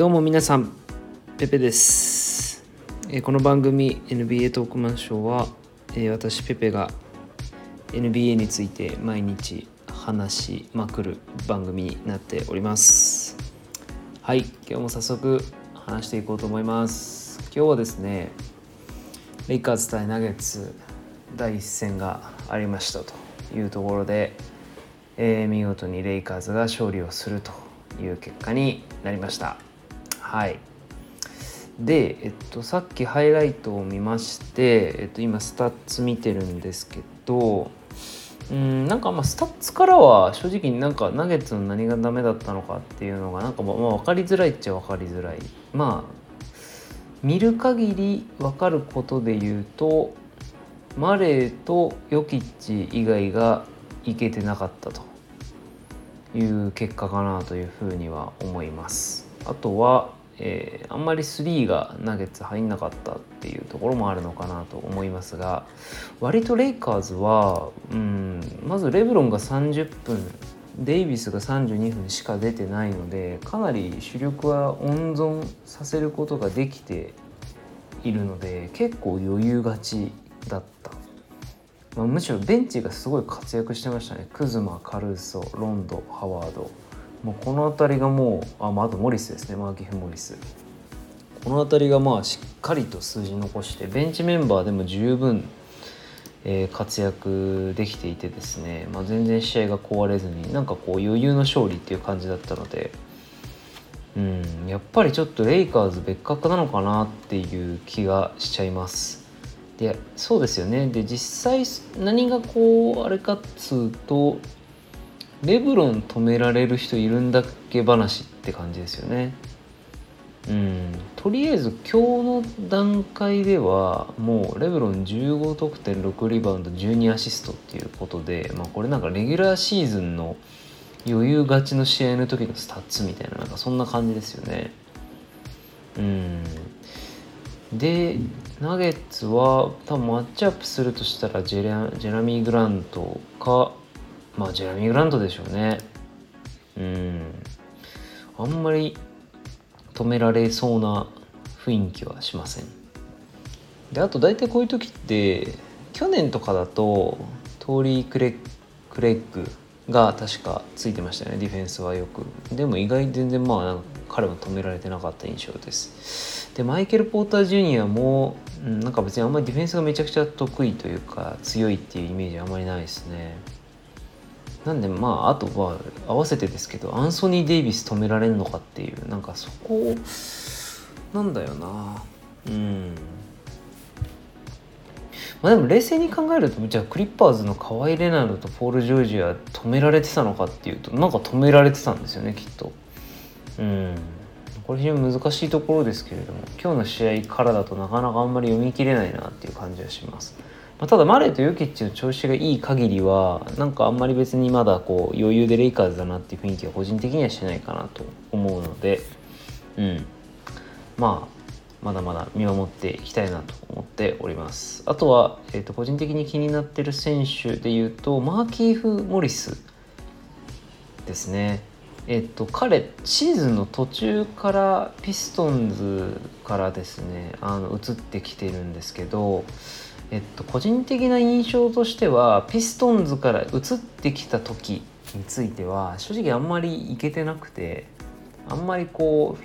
どうも皆さんペペです。えーこの番組 NBA トークマンショーは、えー私ペペが NBA について毎日話しまくる番組になっております。はい今日も早速話していこうと思います。今日はですねレイカーズ対ナゲッツ第一戦がありましたというところで、えー見事にレイカーズが勝利をするという結果になりました。はい。で、えっと、さっきハイライトを見まして、えっと、今スタッツ見てるんですけどうんなんかまあスタッツからは正直になんかナゲッツの何がダメだったのかっていうのがなんかまあまあ分かりづらいっちゃ分かりづらい。まあ見る限り分かることで言うとマレーとヨキッチ以外がいけてなかったと。いう結果かなというふうには思います。あとは、えーあんまり3がナゲッツ入んなかったっていうところもあるのかなと思いますが割とレイカーズは、うん、まずレブロンが30分デイビスが32分しか出てないのでかなり主力は温存させることができているので結構余裕勝ちだった、まあ、むしろベンチがすごい活躍してましたね。クズマカルーソロンドハワード。もうこの辺りがもうあ,、まあ、あとモリスですね。マーキフ・モリス。この辺りがまあしっかりと数字残してベンチメンバーでも十分、えー活躍できていてですね、まあ、全然試合が壊れずになんかこう余裕の勝利っていう感じだったのでうんやっぱりちょっとレイカーズ別格なのかなっていう気がしちゃいます。でそうですよね。で実際何がこうあれかっつうとレブロン止められる人いるんだっけ話って感じですよね。うん、とりあえず今日の段階ではもうレブロン15得点6リバウンド12アシストっていうことで、まあ、これなんかレギュラーシーズンの余裕勝ちの試合の時のスタッツみたいななんかそんな感じですよね。うんでナゲッツは多分マッチアップするとしたらジェラジェラミー・グラントかまあジェラミー・グラントでしょうね。うん。あんまり止められそうな雰囲気はしません。であと大体こういう時って去年とかだとトーリー・クレックレイグが確かついてましたよね。ディフェンスはよく。でも意外全然まあなんか彼は止められてなかった印象です。でマイケル・ポーター・ジュニアも、うん、なんか別にあんまりディフェンスがめちゃくちゃ得意というか強いっていうイメージあんまりないですね。なんでまああとは合わせてですけどアンソニー・デイビス止められるのかっていうなんかそこなんだよな。うん。まあでも冷静に考えるとじゃあクリッパーズのカワイ・レナードとポール・ジョージは止められてたのかっていうとなんか止められてたんですよねきっと。うん。これ非常に難しいところですけれども今日の試合からだとなかなかあんまり読み切れないなっていう感じはします、まあ、ただマレーとヨキッチの調子がいい限りはなんかあんまり別にまだこう余裕でレイカーズだなっていう雰囲気は個人的にはしないかなと思うのでうん。まあまだまだ見守っていきたいなと思っております。あとは、えー、と個人的に気になってる選手でいうとマーキーフ・モリスですね。えっと彼シーズンの途中からピストンズからですねあの移ってきてるんですけどえっと個人的な印象としてはピストンズから移ってきた時については正直あんまりいけてなくてあんまりこ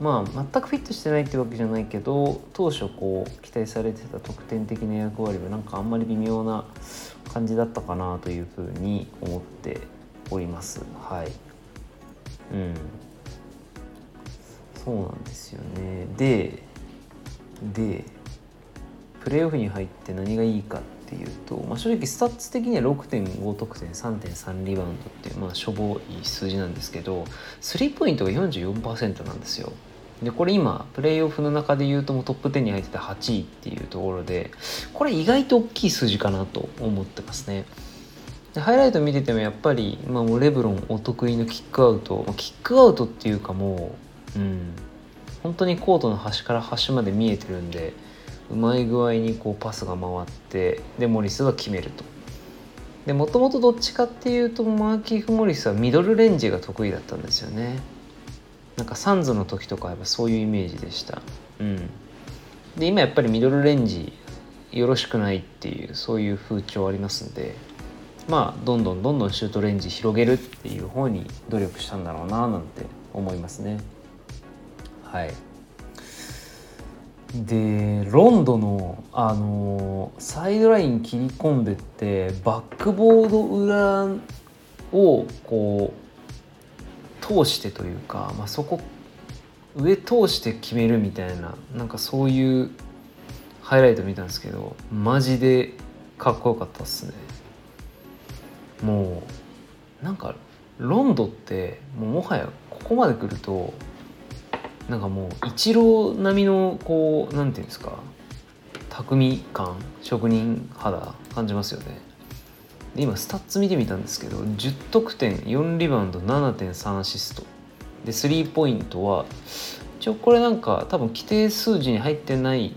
うまあ全くフィットしてないってわけじゃないけど当初こう期待されてた得点的な役割はなんかあんまり微妙な感じだったかなというふうに思っております。はい。うん。そうなんですよね。ででプレーオフに入って何がいいかっていうと、まあ、正直スタッツ的には6.5得点3.3リバウンドっていうまあしょぼい数字なんですけどスリーポイントが44%なんですよ。でこれ今プレーオフの中で言うともトップ10に入ってた8位っていうところでこれ意外と大きい数字かなと思ってますね。でハイライト見ててもやっぱり、まあ、もうレブロンお得意のキックアウトキックアウトっていうかもううん本当にコートの端から端まで見えてるんでうまい具合にこうパスが回ってでモリスが決めると。でもともとどっちかっていうとマーキーフ・モリスはミドルレンジが得意だったんですよね。なんかサンズの時とかやっぱそういうイメージでした。うん。で今やっぱりミドルレンジよろしくないっていうそういう風潮ありますんでまあどんどんどんどんシュートレンジ広げるっていう方に努力したんだろうななんて思いますね。はい。でロンドの、あのサイドライン切り込んでってバックボード裏をこう通してというか、まあ、そこ上通して決めるみたいななんかそういうハイライト見たんですけどマジでかっこよかったっすね。もうなんかロンドってもうもはやここまで来るとなんかもうイチロー並みのこうなんていうんですか匠感職人肌感じますよね。で今スタッツ見てみたんですけど10得点4リバウンド7.3アシスト。でスリーポイントは一応これなんか多分規定数字に入ってない、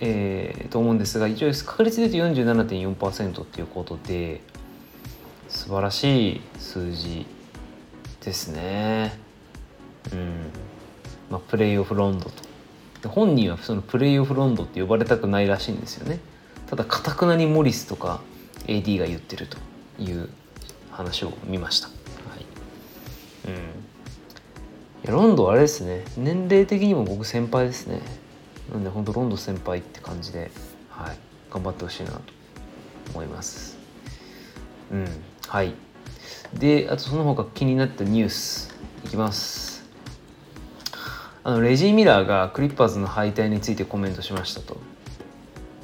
えー、と思うんですが一応確率で言うと47.4%っていうことで素晴らしい数字ですね。うん。まあ、プレイオフロンドと。で本人はそのプレイオフロンドって呼ばれたくないらしいんですよね。ただかたくなにモリスとか AD が言ってるという話を見ました、はい。うん、いやロンドあれですね。年齢的にも僕先輩ですね。なんで本当ロンド先輩って感じで、はい、頑張ってほしいなと思います。うん。はい。であとその他気になったニュースいきます。あのレジー・ミラーがクリッパーズの敗退についてコメントしましたと、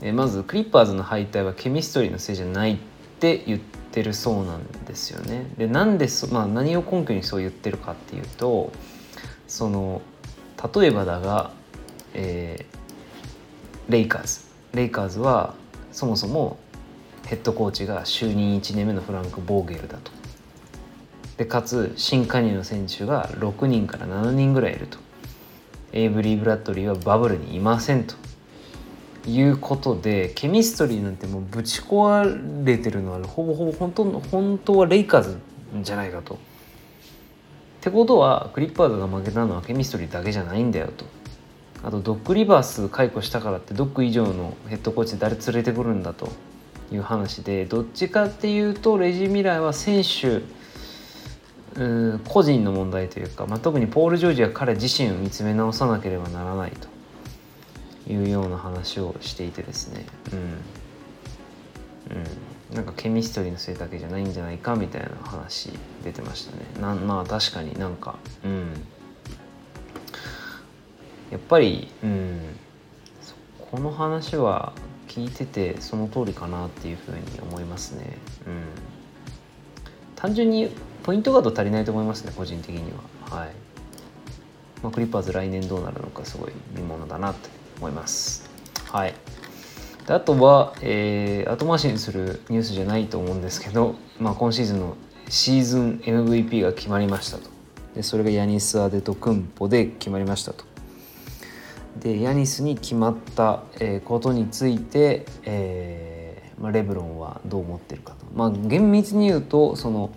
えまずクリッパーズの敗退はケミストリーのせいじゃないって言ってるそうなんですよね。でなんで、まあ、何を根拠にそう言ってるかっていうとその例えばだが、えー、レイカーズ。レイカーズはそもそもヘッドコーチが就任1年目のフランク・ボーゲルだと。でかつ新加入の選手が6人から7人ぐらいいると。エイブリー・ブラッドリーはバブルにいませんということでケミストリーなんてもうぶち壊れてるのはほぼほぼ本当本当はレイカーズじゃないかと。ってことはクリッパーズが負けたのはケミストリーだけじゃないんだよと。あとドックリバース解雇したからってドック以上のヘッドコーチで誰連れてくるんだという話でどっちかっていうとレジ・ミラーは選手うん個人の問題というか、まあ、特にポール・ジョージは彼自身を見つめ直さなければならないというような話をしていてですね。うん、うん、なんかケミストリーのせいだけじゃないんじゃないかみたいな話出てましたね。なまあ確かになんかうん。やっぱりうん。この話は聞いててその通りかなっていうふうに思いますね。うん。単純にポイントガード足りないと思いますね個人的には。はい、まあ、クリッパーズ来年どうなるのかすごい見ものだなと思います。はい。であとは、えー、後回しにするニュースじゃないと思うんですけど、まあ、今シーズンのシーズン MVP が決まりましたと。でそれがヤニス・アデト・クンポで決まりましたと。でヤニスに決まった、ことについて、えーまあ、レブロンはどう思ってるかと。まあ厳密に言うとその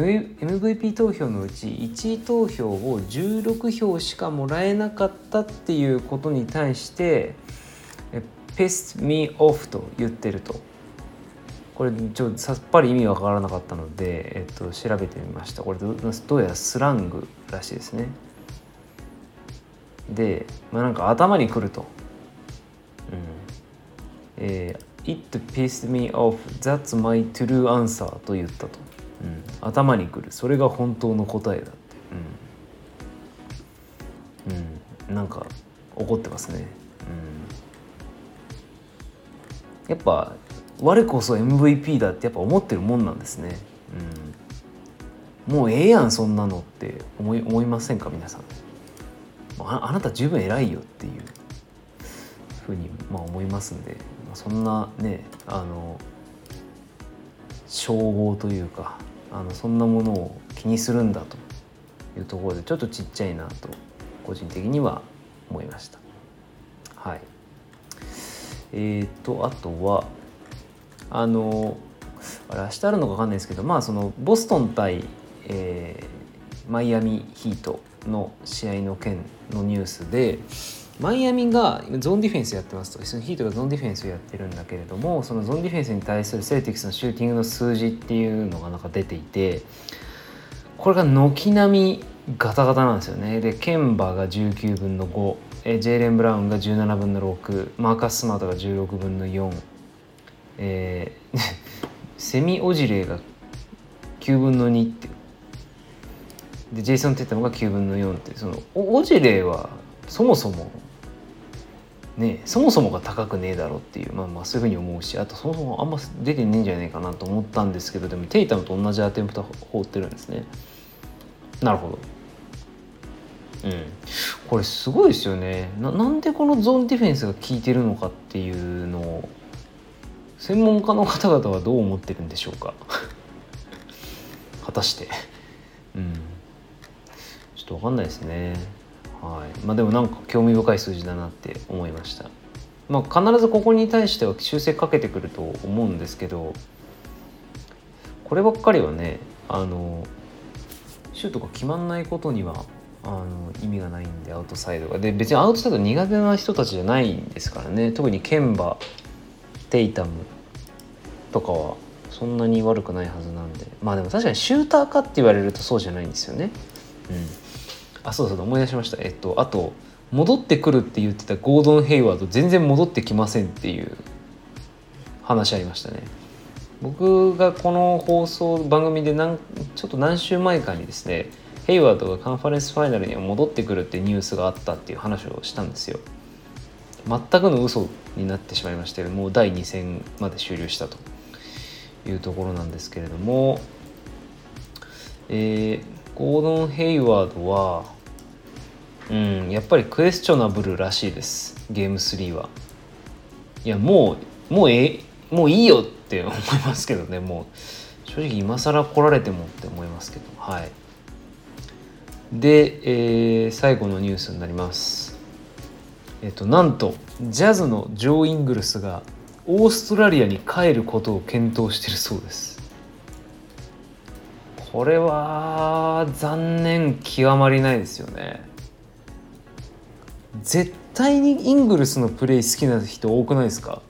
MVP 投票のうち1位投票を16票しかもらえなかったっていうことに対して「pissed me off」と言ってると。これちょっとさっぱり意味わからなかったので、えっと、調べてみました。これどうやらスラングらしいですね。で、まあ、なんか頭にくると、うん。えー、It pissed me off. That's my true answer と言ったと、頭にくる。それが本当の答えだって、うん、うん、なんか怒ってますね、うん、やっぱ我こそ MVP だってやっぱ思ってるもんなんですね、うん、もうええやんそんなのって思い思いませんか皆さん。ああなた十分偉いよっていう。ふうにまあ思いますんで、そんなねあの称号というか。あのそんなものを気にするんだというところでちょっとちっちゃいなと個人的には思いました。はい、えーとあとはあのあれ明日あるのか分かんないですけどまあそのボストン対、えー、マイアミヒートの試合の件のニュースでマイアミがゾーンディフェンスやってますと。そのヒートがゾーンディフェンスをやってるんだけれどもそのゾーンディフェンスに対するセルティックスのシューティングの数字っていうのがなんか出ていてこれが軒並みガタガタなんですよね。でケンバが19分の5えジェイレン・ブラウンが17分の6マーカス・スマートが16分の4、えー、セミ・オジレーが9分の2ってでジェイソン・テッタムが9分の4ってそのオジレーはそもそもねそもそもが高くねえだろっていうまあまあそういうふうに思うしあとそもそもあんま出てねえんじゃないかなと思ったんですけどでもテイタムと同じアテンプト放ってるんですね。なるほど。うん。これすごいですよね。ななんでこのゾーンディフェンスが効いてるのかっていうのを専門家の方々はどう思ってるんでしょうか。果たして。うん。ちょっと分かんないですね。はい。まあでもなんか興味深い数字だなって思いました。まあ必ずここに対しては修正かけてくると思うんですけどこればっかりはねあのシュートが決まんないことにはあの意味がないんでアウトサイドが。で別にアウトサイド苦手な人たちじゃないんですからね。特にケンバテイタムとかはそんなに悪くないはずなんで。まあでも確かにシューターかって言われるとそうじゃないんですよね。うん。あそうそう思い出しました。えっとあと戻ってくるって言ってたゴードン・ヘイワード全然戻ってきませんっていう話ありましたね。僕がこの放送番組で何ちょっと何週前かにですねヘイワードがカンファレンスファイナルには戻ってくるってニュースがあったっていう話をしたんですよ。全くの嘘になってしまいましてもう第2戦まで終了したというところなんですけれども、えー、ゴードン・ヘイワードはうんやっぱりクエスチョナブルらしいですゲーム3は。いやもうもうえもういいよって思いますけどねもう。正直今更来られてもって思いますけどはい。で、えー、最後のニュースになります。えっとなんとジャズのジョー・イングルスがオーストラリアに帰ることを検討しているそうです。これは残念極まりないですよね。絶対にイングルスのプレイ好きな人多くないですか？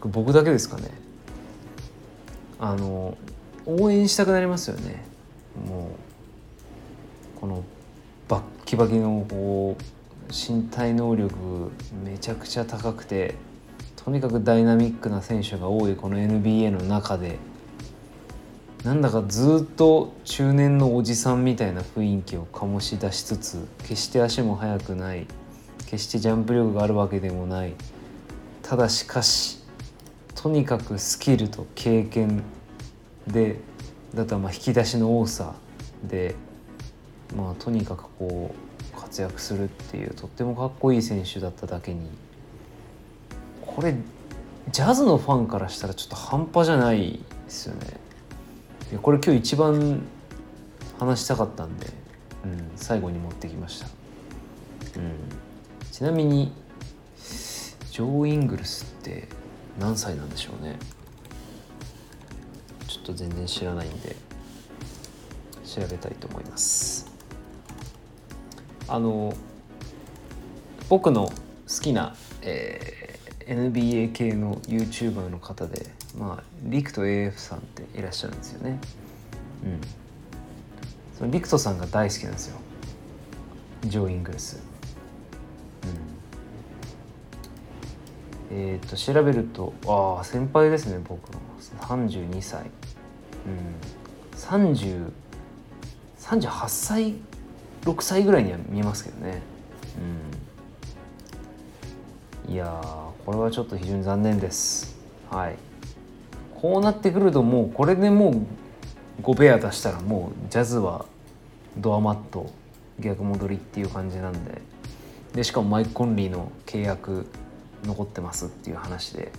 僕だけですかね。あの応援したくなりますよね。もうこのバッキバキのこう身体能力めちゃくちゃ高くてとにかくダイナミックな選手が多いこの NBA の中で。なんだかずっと中年のおじさんみたいな雰囲気を醸し出しつつ決して足も速くない。決してジャンプ力があるわけでもないただしかしとにかくスキルと経験でだとまあ引き出しの多さでまあとにかくこう活躍するっていうとってもかっこいい選手だっただけにこれジャズのファンからしたらちょっと半端じゃないですよね。これ今日一番話したかったんで、うん、最後に持ってきました。うん、ちなみにジョー・イングルスって何歳なんでしょうね。ちょっと全然知らないんで調べたいと思います。あの僕の好きな、えー、NBA 系の YouTuber の方でまあリクと AF さんっていらっしゃるんですよね。うん。そのリクトさんが大好きなんですよ。ジョー・イングルス。えー、と調べるとああ先輩ですね僕。の32歳うん。30 38歳6歳ぐらいには見えますけどね。うん。いやこれはちょっと非常に残念です。はい。こうなってくるともうこれでもう5ペア出したらもうジャズはドアマット逆戻りっていう感じなんで。でしかもマイク・コンリーの契約残ってますっていう話で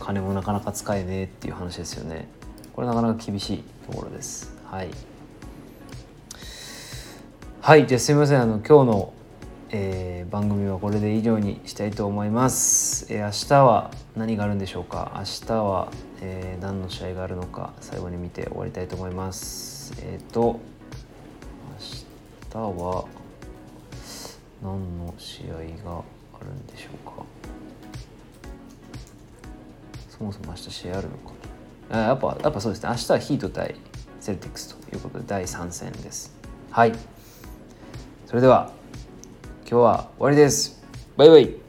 金もなかなか使えねえっていう話ですよね。これなかなか厳しいところです。はい。はいじゃあすみません。あの今日の、えー、番組はこれで以上にしたいと思います、えー、明日は何があるんでしょうか？明日は、えー、何の試合があるのか？最後に見て終わりたいと思います。えっ、ー、と明日は何の試合があるんでしょうか。そもそも明日試合あるのかなやっぱやっぱそうですね。明日はヒート対セルティックスということで第3戦です。はい。それでは今日は終わりです。バイバイ。